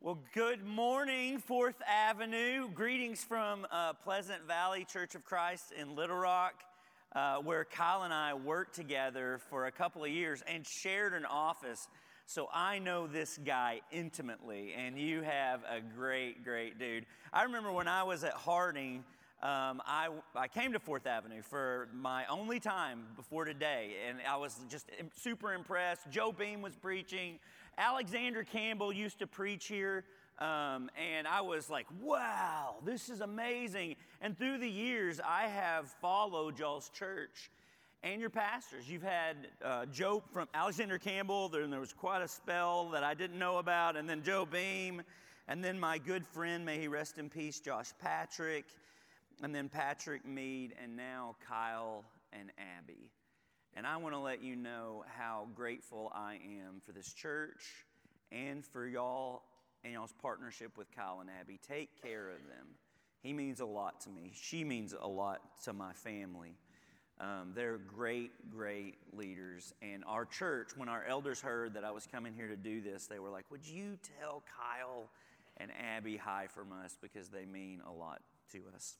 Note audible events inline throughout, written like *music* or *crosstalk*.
Well, good morning, Fourth Avenue. Greetings from uh, Pleasant Valley Church of Christ in Little Rock, uh, where Kyle and I worked together for a couple of years and shared an office. So I know this guy intimately, and you have a great, great dude. I remember when I was at Harding, um, I, I came to Fourth Avenue for my only time before today, and I was just super impressed. Joe Beam was preaching. Alexander Campbell used to preach here, um, and I was like, wow, this is amazing. And through the years, I have followed y'all's church and your pastors. You've had uh, Joe from Alexander Campbell, then there was quite a spell that I didn't know about, and then Joe Beam, and then my good friend, may he rest in peace, Josh Patrick, and then Patrick Mead, and now Kyle and Abby. And I want to let you know how grateful I am for this church and for y'all and y'all's partnership with Kyle and Abby. Take care of them. He means a lot to me. She means a lot to my family. Um, they're great, great leaders. And our church, when our elders heard that I was coming here to do this, they were like, Would you tell Kyle and Abby hi from us because they mean a lot to us?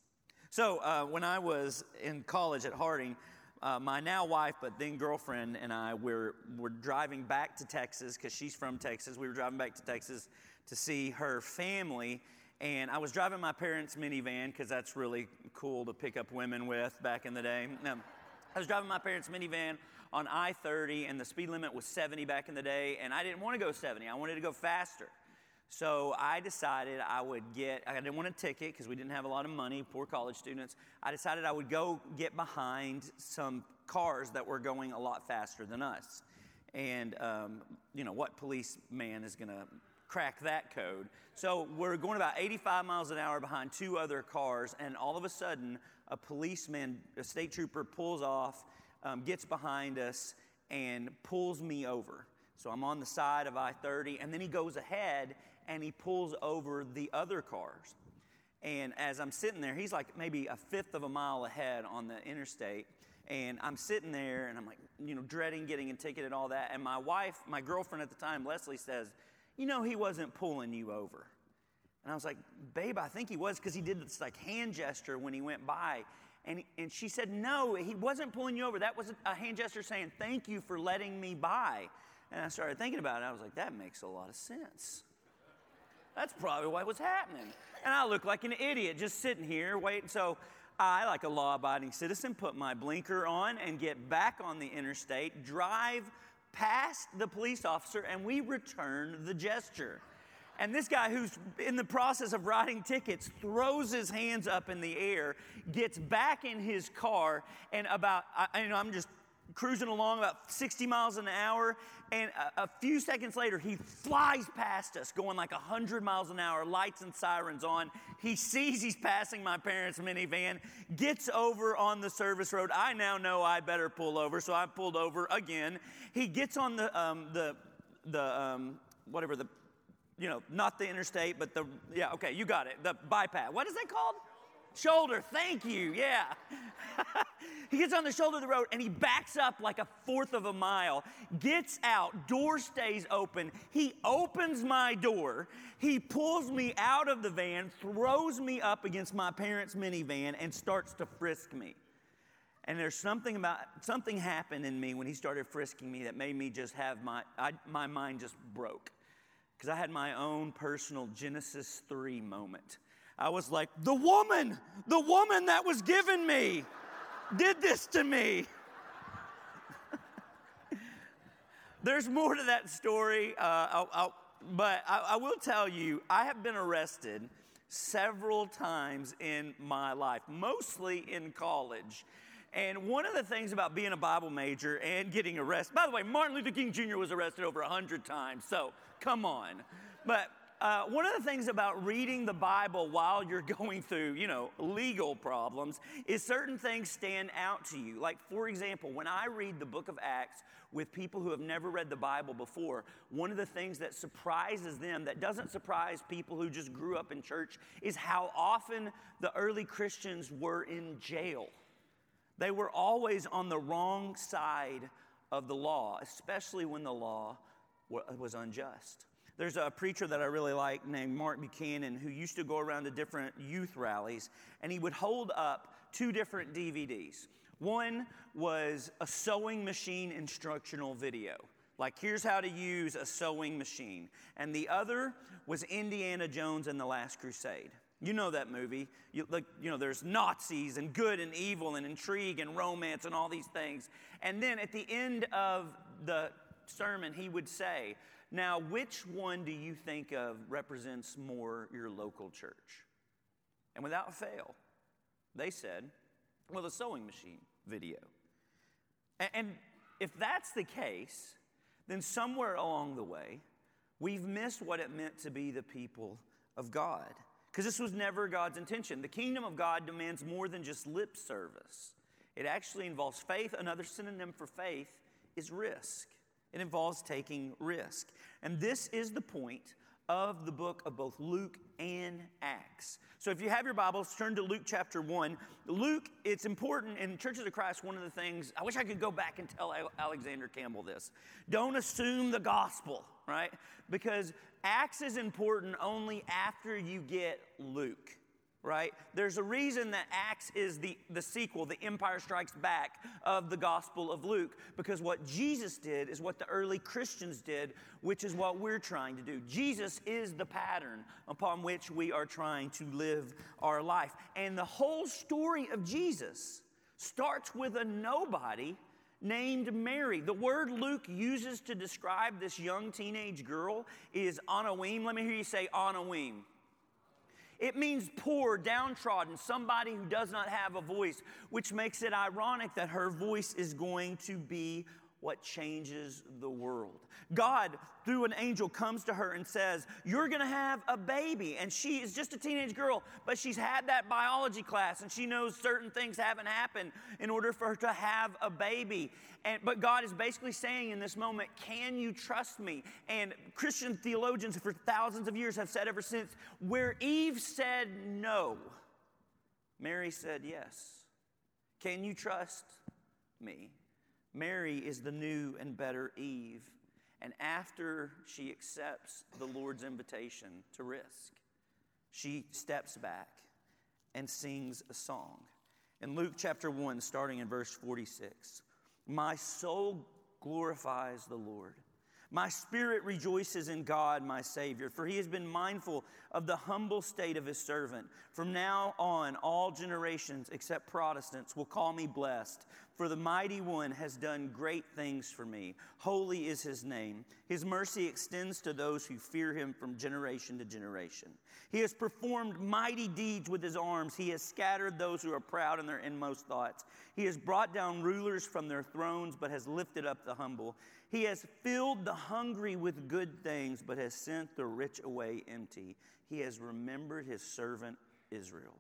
So, uh, when I was in college at Harding, uh, my now wife, but then girlfriend, and I were, were driving back to Texas because she's from Texas. We were driving back to Texas to see her family. And I was driving my parents' minivan because that's really cool to pick up women with back in the day. Um, I was driving my parents' minivan on I 30, and the speed limit was 70 back in the day, and I didn't want to go 70. I wanted to go faster. So I decided I would get, I didn't want a ticket because we didn't have a lot of money, poor college students. I decided I would go get behind some cars that were going a lot faster than us. And, um, you know, what policeman is going to crack that code? So we're going about 85 miles an hour behind two other cars, and all of a sudden, a policeman, a state trooper, pulls off, um, gets behind us, and pulls me over. So I'm on the side of I 30, and then he goes ahead and he pulls over the other cars. And as I'm sitting there, he's like maybe a fifth of a mile ahead on the interstate. And I'm sitting there and I'm like, you know, dreading getting a ticket and all that. And my wife, my girlfriend at the time, Leslie, says, You know, he wasn't pulling you over. And I was like, Babe, I think he was because he did this like hand gesture when he went by. And, and she said, No, he wasn't pulling you over. That was a hand gesture saying, Thank you for letting me by. And I started thinking about it. I was like, That makes a lot of sense. That's probably what was happening. And I look like an idiot just sitting here waiting. So I, like a law abiding citizen, put my blinker on and get back on the interstate, drive past the police officer, and we return the gesture. And this guy who's in the process of writing tickets throws his hands up in the air, gets back in his car, and about, I, you know, I'm just cruising along about 60 miles an hour, and a, a, few seconds later, he flies past us, going like 100 miles an hour, lights and sirens on. He sees he's passing my parents' minivan, gets over on the service road. I now know I better pull over, so I pulled over again. He gets on the, um, the, the um, whatever, the, you know, not the interstate, but the, yeah, okay, you got it, the bypass. What is that called? Shoulder, thank you, yeah. *laughs* he gets on the shoulder of the road and he backs up like a fourth of a mile, gets out, door stays open. He opens my door, he pulls me out of the van, throws me up against my parents' minivan, and starts to frisk me. And there's something about something happened in me when he started frisking me that made me just have my I, my mind just broke because I had my own personal Genesis 3 moment. I was like, the woman, the woman that was given me did this to me. *laughs* There's more to that story, uh, I'll, I'll, but I, I will tell you, I have been arrested several times in my life, mostly in college. And one of the things about being a Bible major and getting arrested, by the way, Martin Luther King Jr. was arrested over 100 times, so come on. But uh, one of the things about reading the Bible while you're *laughs* going through, you know, legal problems is certain things stand out to you. Like, for example, when I read the book of Acts with people who have never read the Bible before, one of the things that surprises them, that doesn't surprise people who just grew up in church, is how often the early Christians were in jail. They were always on the wrong side of the law, especially when the law was unjust. There's a preacher that I really like named Mark Buchanan who used to go around to different youth rallies and he would hold up two different DVDs. One was a sewing machine instructional video. Like, here's how to use a sewing machine. And the other was Indiana Jones and the Last Crusade. You know that movie. You, like, you know, there's Nazis and good and evil and intrigue and romance and all these things. And then at the end of the sermon, he would say, Now, which one do you think of represents more your local church? And without fail, they said, Well, the sewing machine video. And, if that's the case, then somewhere along the way, we've missed what it meant to be the people of God. Because this was never God's intention. The kingdom of God demands more than just lip service, it actually involves faith. Another synonym for faith is risk. It involves taking risk. And this is the point of the book of both Luke and Acts. So if you have your Bibles, turn to Luke chapter 1. Luke, it's important in Churches of Christ, one of the things, I wish I could go back and tell Alexander Campbell this. Don't assume the gospel, right? Because Acts is important only after you get Luke right? There's a reason that Acts is the, the sequel, the Empire Strikes Back of the Gospel of Luke, because what Jesus did is what the early Christians did, which is what we're trying to do. Jesus is the pattern upon which we are trying to live our life. And the whole story of Jesus starts with a nobody named Mary. The word Luke uses to describe this young teenage girl is Anawim. Let me hear you say Anawim. It means poor, downtrodden, somebody who does not have a voice, which makes it ironic that her voice is going to be what changes the world. God, through an angel, comes to her and says, You're gonna have a baby. And she is just a teenage girl, but she's had that biology class and she knows certain things haven't happened in order for her to have a baby. And, but God is basically saying in this moment, Can you trust me? And Christian theologians for thousands of years have said ever since, where Eve said no, Mary said yes. Can you trust me? Mary is the new and better Eve. And after she accepts the Lord's invitation to risk, she steps back and sings a song. In Luke chapter 1, starting in verse 46, my soul glorifies the Lord. My spirit rejoices in God, my Savior, for he has been mindful of the humble state of his servant. From now on, all generations except Protestants will call me blessed, for the mighty one has done great things for me. Holy is his name. His mercy extends to those who fear him from generation to generation. He has performed mighty deeds with his arms. He has scattered those who are proud in their inmost thoughts. He has brought down rulers from their thrones, but has lifted up the humble. He has filled the hungry with good things, but has sent the rich away empty. He has remembered his servant Israel,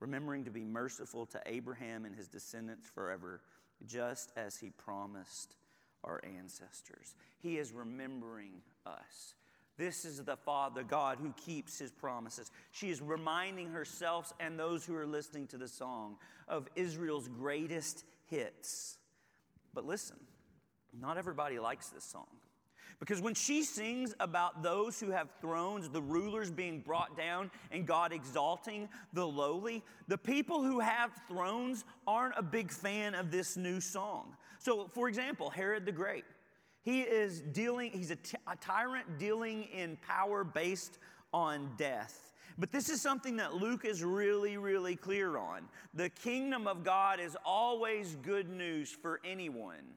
remembering to be merciful to Abraham and his descendants forever, just as he promised our ancestors. He is remembering us. This is the Father God who keeps his promises. She is reminding herself and those who are listening to the song of Israel's greatest hits. But listen, not everybody likes this song. Because when she sings about those who have thrones, the rulers being brought down, and God exalting the lowly, the people who have thrones aren't a big fan of this new song. So, for example, Herod the Great, he is dealing, he's a, t- a tyrant dealing in power based on death. But this is something that Luke is really, really clear on. The kingdom of God is always good news for anyone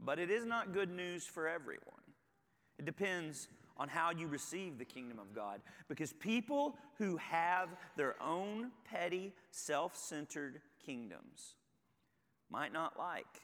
but it is not good news for everyone. It depends on how you receive the kingdom of God. Because people who have their own petty, self centered kingdoms might not like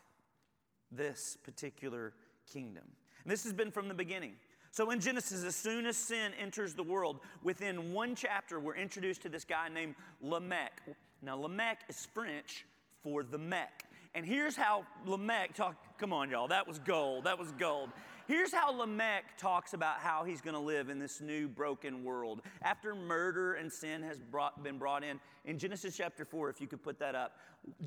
this particular kingdom. And this has been from the beginning. So in Genesis, as soon as sin enters the world, within one chapter, we're introduced to this guy named Lamech. Now, Lamech is French for the Mech. And here's how Lamech talked. Come on, y'all. That was gold. That was gold. Here's how Lamech talks about how he's going to live in this new broken world. After murder and sin has brought, been brought in, in Genesis chapter 4, if you could put that up,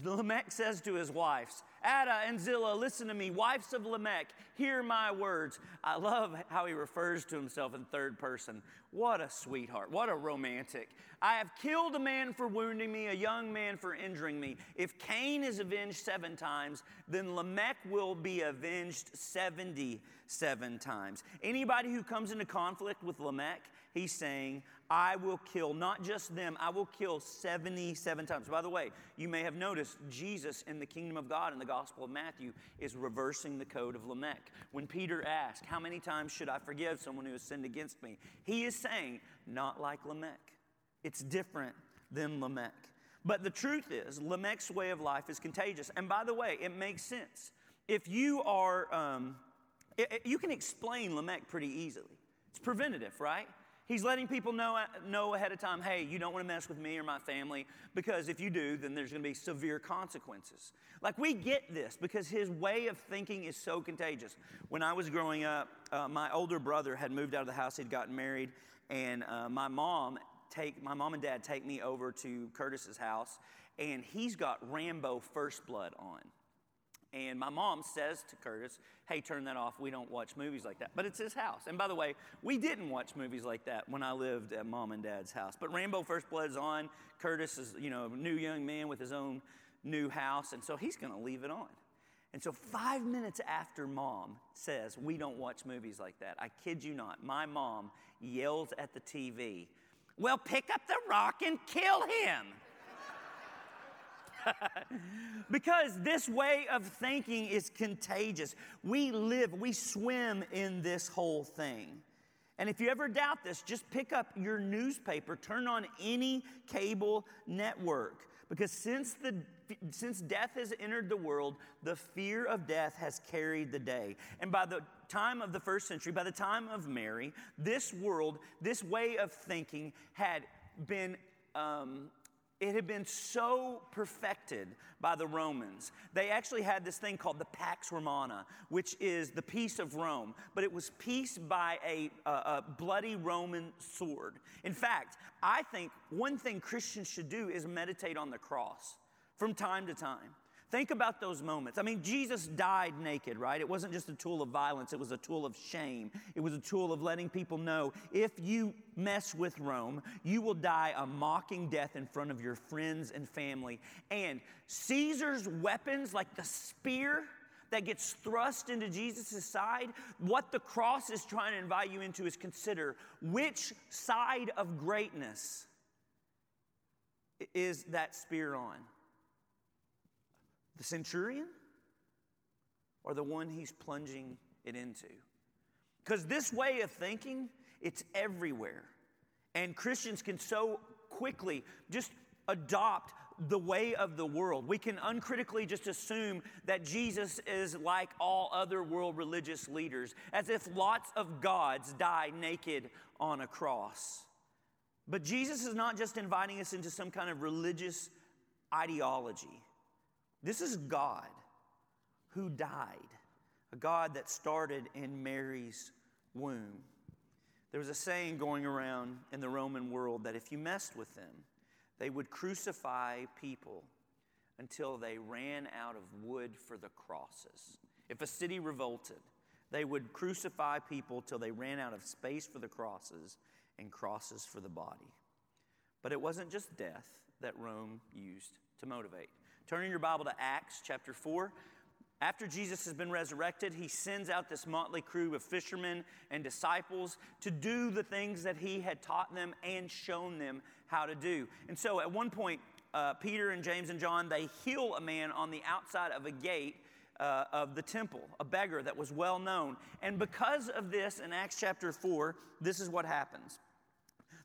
Lamech says to his wives, Adah and Zillah, listen to me, wives of Lamech, hear my words. I love how he refers to himself in third person. What a sweetheart, what a romantic. I have killed a man for wounding me, a young man for injuring me. If Cain is avenged seven times, then Lamech will be avenged 77 times. Anybody who comes into conflict with Lamech, he's saying, I will kill not just them, I will kill 77 times. By the way, you may have noticed Jesus in the kingdom of God in the Gospel of Matthew is reversing the code of Lamech. When Peter asked, How many times should I forgive someone who has sinned against me? He is saying, Not like Lamech. It's different than Lamech. But the truth is, Lamech's way of life is contagious. And by the way, it makes sense. If you are, um, it, it, you can explain Lamech pretty easily. It's preventative, right? He's letting people know, know ahead of time, hey, you don't want to mess with me or my family, because if you do, then there's going to be severe consequences. Like, we get this because his way of thinking is so contagious. When I was growing up, uh, my older brother had moved out of the house, he'd gotten married, and uh, my mom take my mom and dad take me over to Curtis's house, and he's got Rambo First Blood on. And my mom says to Curtis, Hey, turn that off. We don't watch movies like that. But it's his house. And by the way, we didn't watch movies like that when I lived at mom and dad's house. But Rambo First Blood's on. Curtis is, you know, a new young man with his own new house. And so he's going to leave it on. And so, five minutes after mom says, We don't watch movies like that, I kid you not, my mom yells at the TV, Well, pick up the rock and kill him. *laughs* because this way of thinking is contagious. We live, we swim in this whole thing. And if you ever doubt this, just pick up your newspaper, turn on any cable network. Because since, the, since death has entered the world, the fear of death has carried the day. And by the time of the first century, by the time of Mary, this world, this way of thinking had been um, it had been so perfected by the Romans. They actually had this thing called the Pax Romana, which is the peace of Rome, but it was peace by a, a, a, bloody Roman sword. In fact, I think one thing Christians should do is meditate on the cross from time to time. Think about those moments. I mean, Jesus died naked, right? It wasn't just a tool of violence, it was a tool of shame. It was a tool of letting people know if you mess with Rome, you will die a mocking death in front of your friends and family. And Caesar's weapons, like the spear, that gets thrust into Jesus' side, what the cross is trying to invite you into is consider which side of greatness is that spear on? The centurion or the one he's plunging it into? Because this way of thinking, it's everywhere. And Christians can so quickly just adopt the way of the world. We can uncritically just assume that Jesus is like all other world religious leaders, as if lots of gods die naked on a cross. But Jesus is not just inviting us into some kind of religious ideology. This is God who died, a God that started in Mary's womb. There was a saying going around in the Roman world that if you messed with them, they would crucify people until they ran out of wood for the crosses. If a city revolted, they would crucify people till they ran out of space for the crosses and crosses for the body. But it wasn't just death that Rome used to motivate. Turning your Bible to Acts chapter 4. After Jesus has been resurrected, he sends out this motley crew of fishermen and disciples to do the things that he had taught them and shown them how to do. And so at one point, uh, Peter and James and John, they heal a man on the outside of a gate uh, of the temple, a beggar that was well known. And because of this, in Acts chapter 4, this is what happens.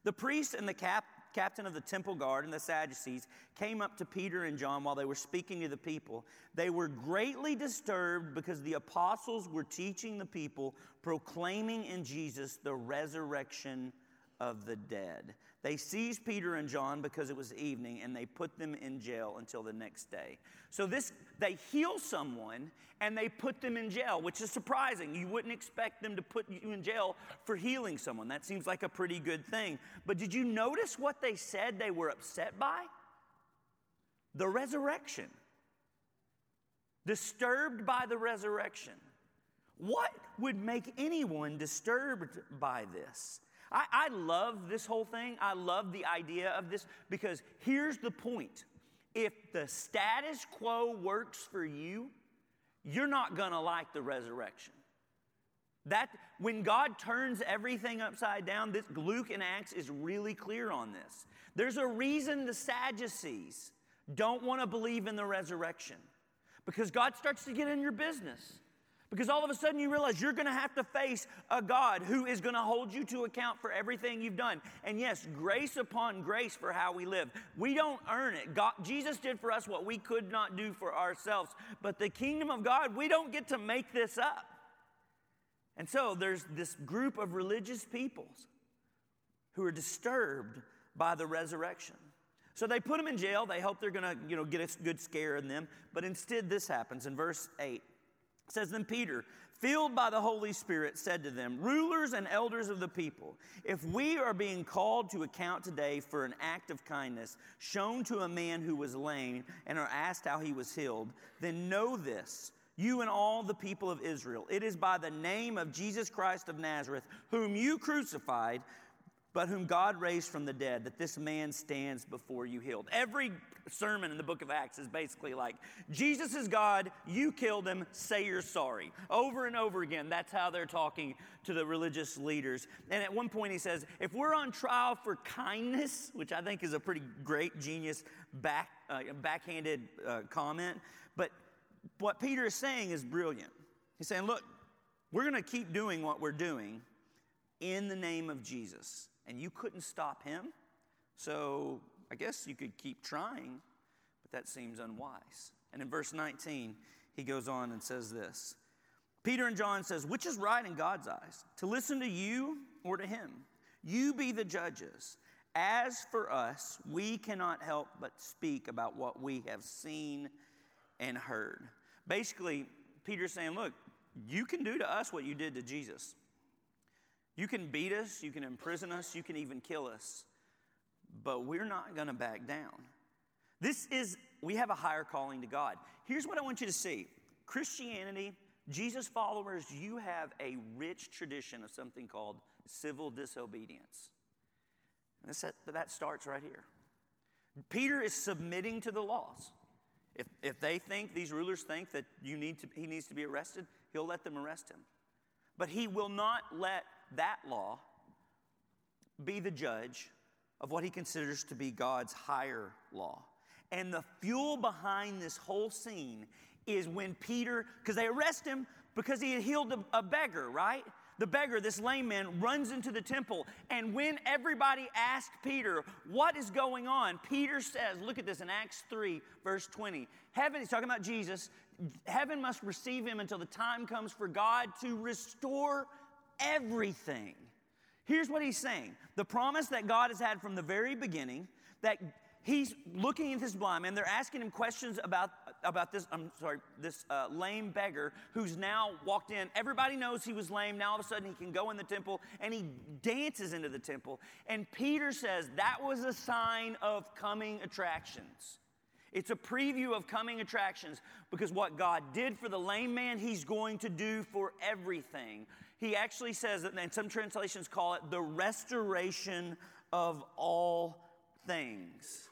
The priest and the cap- captain of the temple guard and the Sadducees came up to Peter and John while they were speaking to the people. They were greatly disturbed because the apostles were teaching the people, proclaiming in Jesus the resurrection of the dead. They seized Peter and John because it was evening and they put them in jail until the next day. So this they heal someone and they put them in jail, which is surprising. You wouldn't expect them to put you in jail for healing someone. That seems like a pretty good thing. But did you notice what they said they were upset by? The resurrection. Disturbed by the resurrection. What would make anyone disturbed by this? I, I love this whole thing. I love the idea of this because here's the point if the status quo works for you, you're not gonna like the resurrection. That when God turns everything upside down, this Luke and Acts is really clear on this. There's a reason the Sadducees don't want to believe in the resurrection because God starts to get in your business. Because all of a sudden you realize you're going to have to face a God who is going to hold you to account for everything you've done. And yes, grace upon grace for how we live. We don't earn it. God, Jesus did for us what we could not do for ourselves. But the kingdom of God, we don't get to make this up. And so there's this group of religious peoples who are disturbed by the resurrection. So they put them in jail. They hope they're going to, you know, get a good scare in them. But instead, this happens in verse 8 says then Peter, filled by the Holy Spirit, said to them, Rulers and elders of the people, if we are being called to account today for an act of kindness shown to a man who was lame and are asked how he was healed, then know this. You and all the people of Israel, it is by the name of Jesus Christ of Nazareth, whom you crucified, but whom God raised from the dead, that this man stands before you healed. Every sermon in the book of Acts is basically like, Jesus is God, you killed him, say you're sorry. Over and over again, that's how they're talking to the religious leaders. And at one point he says, if we're on trial for kindness, which I think is a pretty great, genius, back, uh, backhanded uh, comment, but what Peter is saying is brilliant. He's saying, look, we're going to keep doing what we're doing in the name of Jesus and you couldn't stop him. So I guess you could keep trying, but that seems unwise. And in verse 19, he goes on and says this Peter and John says, Which is right in God's eyes, to listen to you or to him? You be the judges. As for us, we cannot help but speak about what we have seen and heard. Basically, Peter's saying, Look, you can do to us what you did to Jesus. You can beat us, you can imprison us, you can even kill us, but we're not going to back down. This is, we have a higher calling to God. Here's what I want you to see Christianity, Jesus followers, you have a rich tradition of something called civil disobedience. That, that starts right here. Peter is submitting to the laws. If, if they think, these rulers think that you need to, he needs to be arrested, he'll let them arrest him. But he will not let that law be the judge of what he considers to be God's higher law. And the fuel behind this whole scene is when Peter, because they arrest him because he had healed a, a, beggar, right? The beggar, this lame man, runs into the temple. And when everybody asked Peter, What is going on? Peter says, Look at this in Acts 3, verse 20. Heaven, he's talking about Jesus, heaven must receive him until the time comes for God to restore everything. Here's what he's saying the promise that God has had from the very beginning that he's looking at this blind man. They're asking him questions about, about this, I'm sorry, this uh, lame beggar who's now walked in. Everybody knows he was lame. Now all of a sudden he can go in the temple and he dances into the temple. And Peter says that was a sign of coming attractions. It's a preview of coming attractions because what God did for the lame man, he's going to do for everything. He actually says that, and some translations call it the restoration of all things,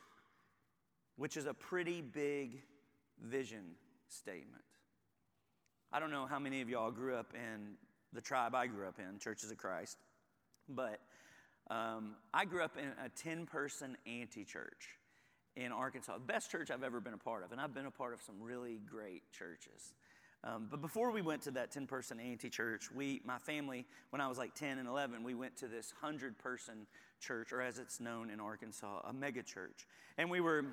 which is a pretty big vision statement. I don't know how many of y'all grew up in the tribe I grew up in, Churches of Christ, but um, I grew up in a 10 person anti church in Arkansas, best church I've ever been a part of, and I've been a part of some really great churches. Um, but before we went to that 10 person anti church, we, my family, when I was like 10 and 11, we went to this 100 person church, or as it's known in Arkansas, a mega church. And we were.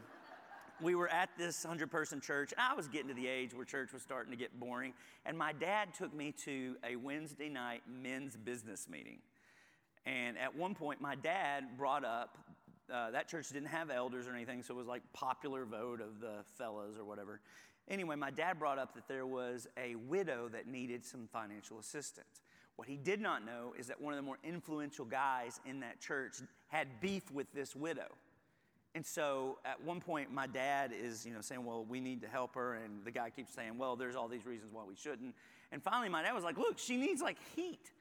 we were at this 100 person church, and I was getting to the age where church was starting to get boring. And my dad took me to a Wednesday night men's business meeting. And at one point, my dad brought up uh, that church didn't have elders or anything, so it was like popular vote of the fellas or whatever. Anyway, my dad brought up that there was a widow that needed some financial assistance. What he did not know is that one of the more influential guys in that church had beef with this widow. And so at one point, my dad is, you know, saying, well, we need to help her. And the guy keeps saying, well, there's all these reasons why we shouldn't. And finally, my dad was like, look, she needs like heat.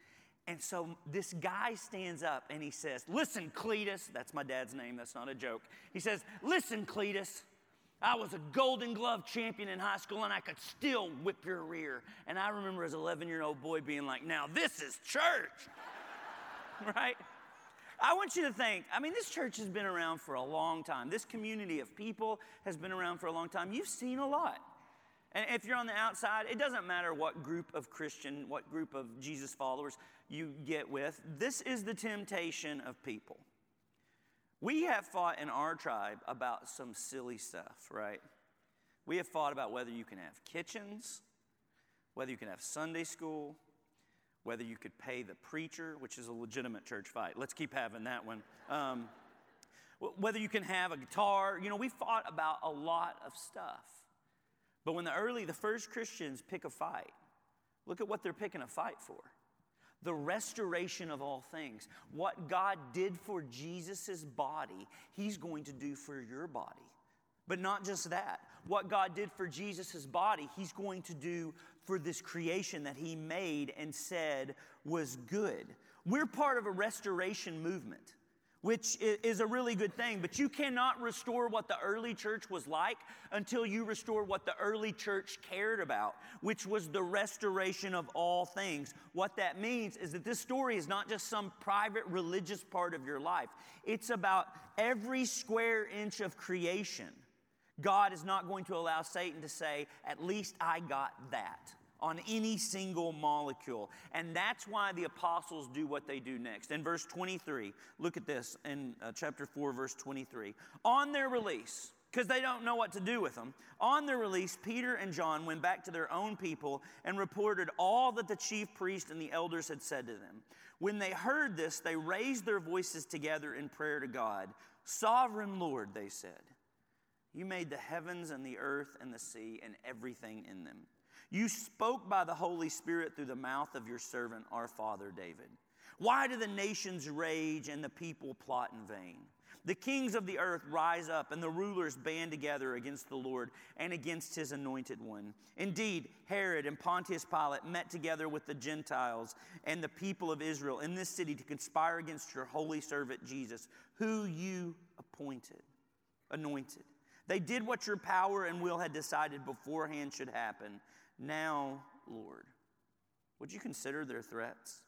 And so this guy stands up and he says, listen, Cletus, that's my dad's name, that's not a joke. He says, listen, Cletus, I was a golden glove champion in high school and I could still whip your rear. And I remember as an 11 year old boy being like, now this is church, *laughs* right? I want you to think, I mean, this church has been around for a long time. This community of people has been around for a long time. You've seen a lot. And if you're on the outside, it doesn't matter what group of Christian, what group of Jesus followers you get with. This is the temptation of people. We have fought in our tribe about some silly stuff, right? We have fought about whether you can have kitchens, whether you can have Sunday school, whether you could pay the preacher, which is a legitimate church fight. Let's keep having that one. Um, whether you can have a guitar. You know, we fought about a lot of stuff. But when the early, the first Christians pick a fight, look at what they're picking a fight for the restoration of all things. What God did for Jesus' body, He's going to do for your body. But not just that. What God did for Jesus' body, He's going to do for this creation that He made and said was good. We're part of a restoration movement which is a really good thing. But you cannot restore what the early church was like until you restore what the early church cared about, which was the restoration of all things. What that means is that this story is not just some private religious part of your life, it's about every square inch of creation. God is not going to allow Satan to say, At least I got that on any single molecule. And that's why the apostles do what they do next. In verse 23, look at this in uh, chapter 4, verse 23. On their release, because they don't know what to do with them. On their release, Peter and John went back to their own people and reported all that the chief priest and the elders had said to them. When they heard this, they raised their voices together in prayer to God. Sovereign Lord, they said, you made the heavens and the earth and the sea and everything in them. You spoke by the Holy Spirit through the mouth of your servant, our father David. Why do the nations rage and the people plot in vain? The kings of the earth rise up, and the rulers band together against the Lord and against his anointed one. Indeed, Herod and Pontius Pilate met together with the Gentiles and the people of Israel in this city to conspire against your holy servant Jesus, who you appointed, anointed. They did what your power and will had decided beforehand should happen now, Lord, would you consider their threats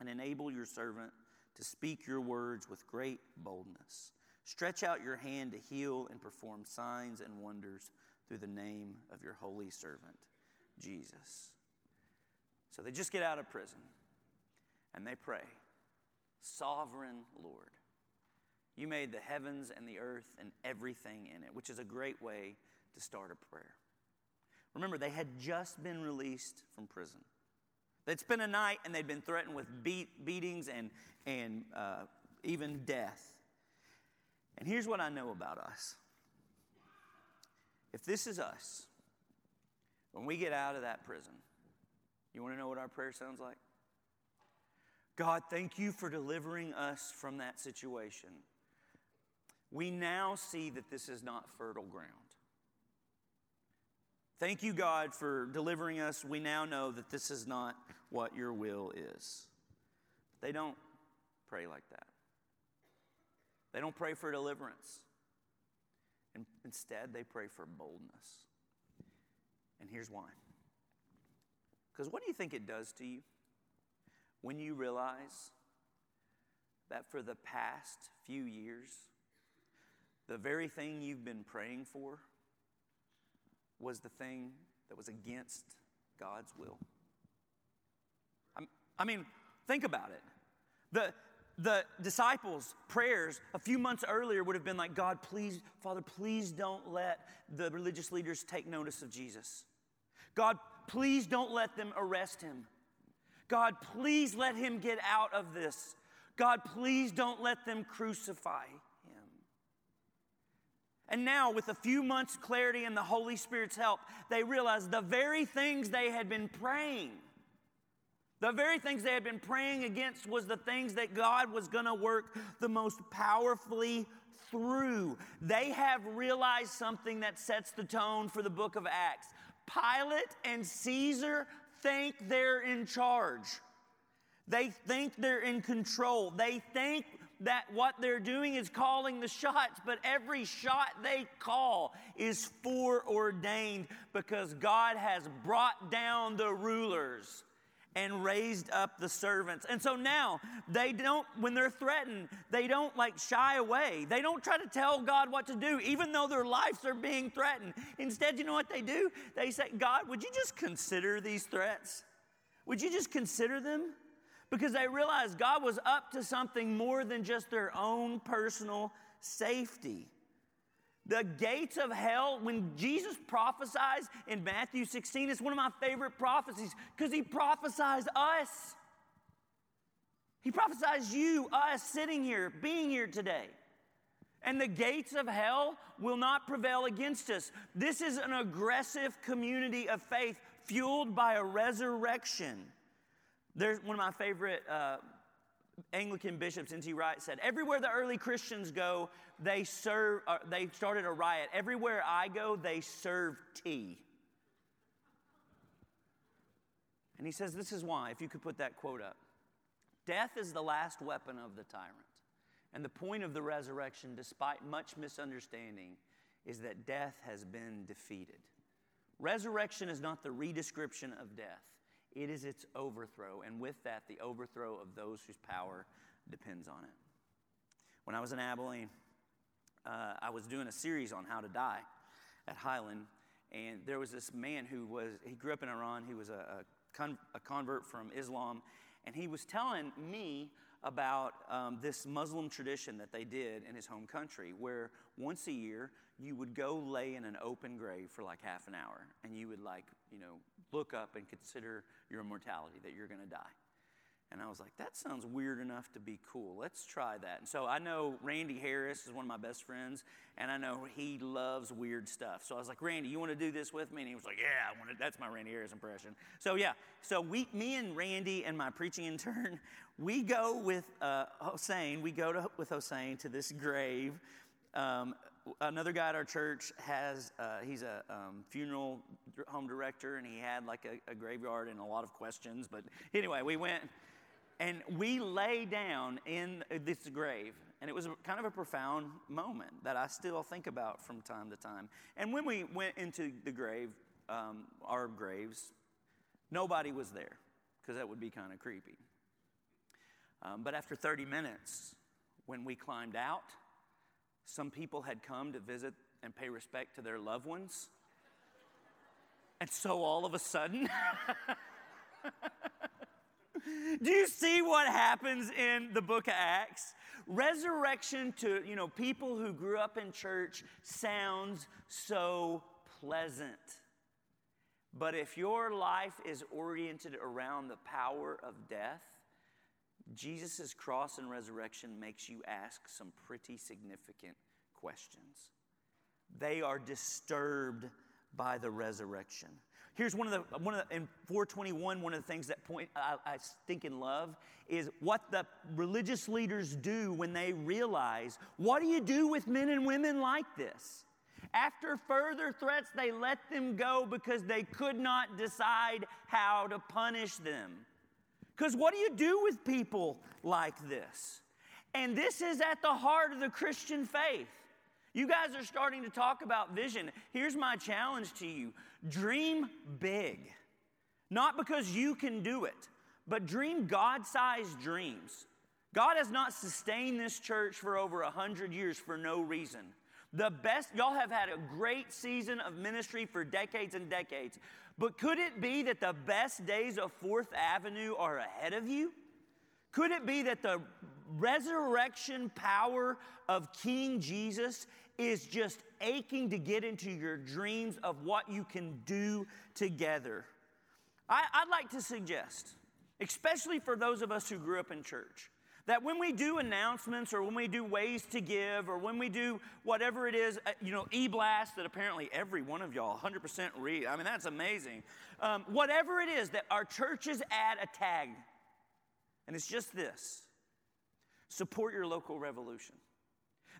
and enable your servant to speak your words with great boldness? Stretch out your hand to heal and perform signs and wonders through the name of your holy servant, Jesus. So they just get out of prison and they pray, Sovereign Lord, you made the heavens and the earth and everything in it, which is a great way to start a prayer. Remember, they had just been released from prison. They'd spent a night and they'd been threatened with beat, beatings and, and uh, even death. And here's what I know about us if this is us, when we get out of that prison, you want to know what our prayer sounds like? God, thank you for delivering us from that situation. We now see that this is not fertile ground. Thank you, God, for delivering us. We now know that this is not what your will is. They don't pray like that. They don't pray for deliverance. And instead, they pray for boldness. And here's why. Because what do you think it does to you when you realize that for the past few years, the very thing you've been praying for was the thing that was against God's will. I mean, think about it. The, the disciples' prayers a few months earlier would have been like, God, please, Father, please don't let the religious leaders take notice of Jesus. God, please don't let them arrest him. God, please let him get out of this. God, please don't let them crucify. And now, with a few months' clarity and the Holy Spirit's help, they realize the very things they had been praying, the very things they had been praying against, was the things that God was going to work the most powerfully through. They have realized something that sets the tone for the book of Acts. Pilate and Caesar think they're in charge. They think they're in control. They think that what they're doing is calling the shots, but every shot they call is foreordained because God has brought down the rulers and raised up the servants. And so now they don't, when they're threatened, they don't like shy away. They don't try to tell God what to do, even though their lives are being threatened. Instead, you know what they do? They say, God, would you just consider these threats? Would you just consider them? Because they realized God was up to something more than just their own personal safety. The gates of hell, when Jesus prophesies in Matthew 16, it's one of my favorite prophecies because he prophesies us. He prophesies you, us, sitting here, being here today. And the gates of hell will not prevail against us. This is an aggressive community of faith fueled by a resurrection. There's one of my favorite uh, Anglican bishops, N.T. Wright, said, Everywhere the early Christians go, they serve, uh, they started a riot. Everywhere I go, they serve tea. And he says, This is why, if you could put that quote up. Death is the last weapon of the tyrant. And the point of the resurrection, despite much misunderstanding, is that death has been defeated. Resurrection is not the redescription of death, it is its overthrow. And with that, the overthrow of those whose power depends on it. When I was in Abilene, uh, I was doing a series on how to die at Highland, and there was this man who was, he grew up in Iran, he was a, a, con- a convert from Islam, and he was telling me about um, this Muslim tradition that they did in his home country, where once a year you would go lay in an open grave for like half an hour, and you would like, you know, look up and consider your immortality, that you're going to die. And I was like, that sounds weird enough to be cool. Let's try that. And so I know Randy Harris is one of my best friends, and I know he loves weird stuff. So I was like, Randy, you want to do this with me? And he was like, Yeah, I want to. That's my Randy Harris impression. So yeah, so we, me and Randy and my preaching intern, *laughs* we go with uh, Hossein. We go to, with Hossein to this grave. Um, another guy at our church has uh, he's a um, funeral home director and he had like a, a, graveyard and a lot of questions but anyway we went and we lay down in this grave. And it was kind of a profound moment that I still think about from time to time. And when we went into the grave, um, our graves, nobody was there because that would be kind of creepy. Um, but after 30 minutes, when we climbed out, some people had come to visit and pay respect to their loved ones. And so all of a sudden, *laughs* *laughs* Do you see what happens in the book of Acts? Resurrection to, you know, people who grew up in church sounds so pleasant. But if your life is oriented around the power of death, Jesus' cross and resurrection makes you ask some pretty significant questions. They are disturbed by the resurrection. Here's one of the one of the, in 421. One of the things that point I, I think in love is what the religious leaders do when they realize what do you do with men and women like this. After further threats, they let them go because they could not decide how to punish them. Because what do you do with people like this? And this is at the heart of the Christian faith. You guys are starting to talk about vision. Here's my challenge to you dream big. Not because you can do it, but dream God sized dreams. God has not sustained this church for over a hundred years for no reason. The best, y'all have had a great season of ministry for decades and decades. But could it be that the best days of Fourth Avenue are ahead of you? Could it be that the resurrection power of King Jesus is just aching to get into your dreams of what you can do together. I, would like to suggest, especially for those of us who grew up in church, That when we do announcements or when we do ways to give or when we do whatever it is, uh, you know, e blast that apparently every one of y'all 100% read. I mean, that's amazing. Um, whatever it is, that our churches add a tag. And it's just this support your local revolution.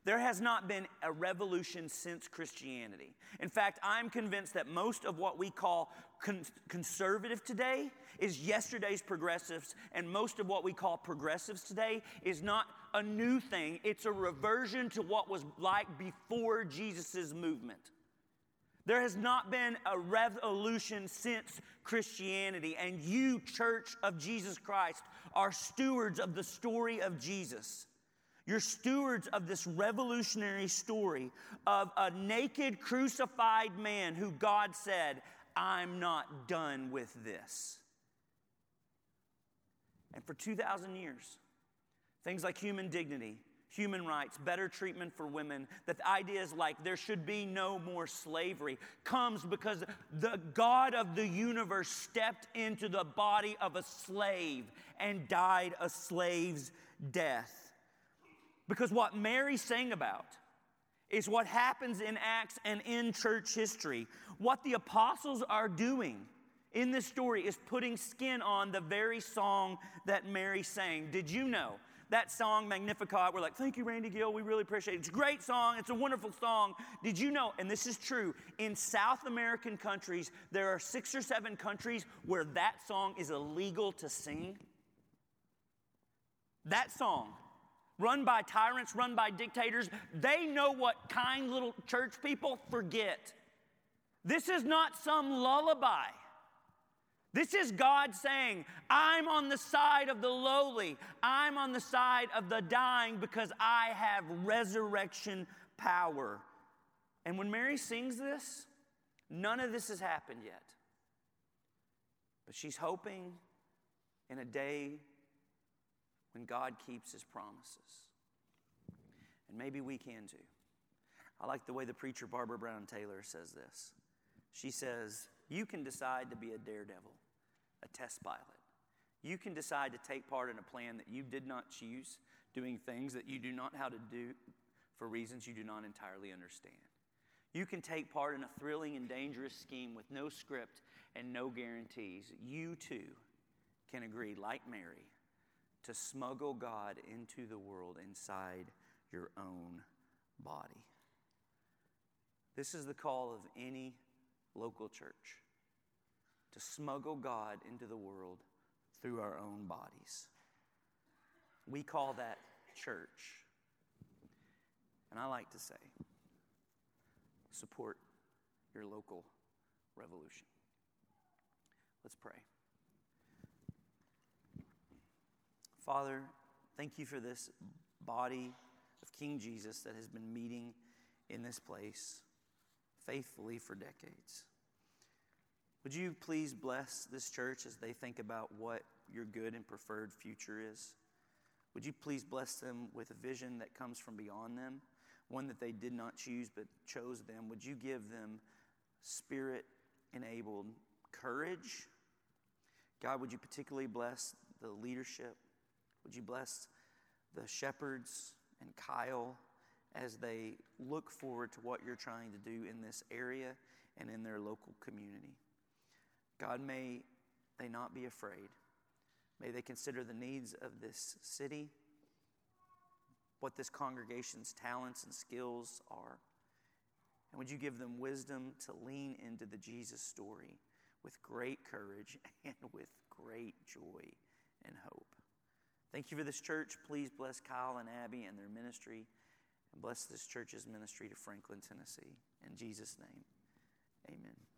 There has not been a revolution since Christianity. In fact, I'm convinced that most of what we call con- conservative today is yesterday's progressives, and most of what we call progressives today is not a new thing, it's a reversion to what was like before Jesus' movement. There has not been a revolution since Christianity, and you, Church of Jesus Christ, are stewards of the story of Jesus. You're stewards of this revolutionary story of a naked, crucified man who God said, I'm not done with this. And for 2,000 years, things like human dignity, human rights, better treatment for women, that the ideas like there should be no more slavery comes because the God of the universe stepped into the body of a slave and died a slave's death. Because what Mary sang about is what happens in Acts and in church history. What the apostles are doing in this story is putting skin on the very song that Mary sang. Did you know? That song, Magnificat, we're like, thank you, Randy Gill. We really appreciate it. It's a great song. It's a wonderful song. Did you know, and this is true, in South American countries, there are six or seven countries where that song is illegal to sing? That song run by tyrants, run by dictators, they know what kind little church people forget. This is not some lullaby. This is God saying, I'm on the side of the lowly. I'm on the side of the dying because I have resurrection power. And when Mary sings this, none of this has happened yet. But she's hoping in a day when God keeps his promises. And maybe we can too. I like the way the preacher Barbara Brown Taylor says this. She says, You can decide to be a daredevil, a test pilot. You can decide to take part in a plan that you did not choose, doing things that you do not how to do for reasons you do not entirely understand. You can take part in a thrilling and dangerous scheme with no script and no guarantees. You too can agree, like Mary, to smuggle God into the world inside your own body. This is the call of any local church to smuggle God into the world through our own bodies. We call that church. And I like to say, support your local revolution. Let's pray. Father, thank you for this body of King Jesus that has been meeting in this place faithfully for decades. Would you please bless this church as they think about what your good and preferred future is? Would you please bless them with a vision that comes from beyond them, one that they did not choose but chose them? Would you give them spirit enabled courage? God, would you particularly bless the leadership would you bless the shepherds and Kyle as they look forward to what you're trying to do in this area and in their local community? God, may they not be afraid. May they consider the needs of this city, what this congregation's talents and skills are. And would you give them wisdom to lean into the Jesus story with great courage *laughs* and with great joy and hope? Thank you for this church. Please bless Kyle and Abby and their ministry, and bless this church's ministry to Franklin, Tennessee. In Jesus' name, amen.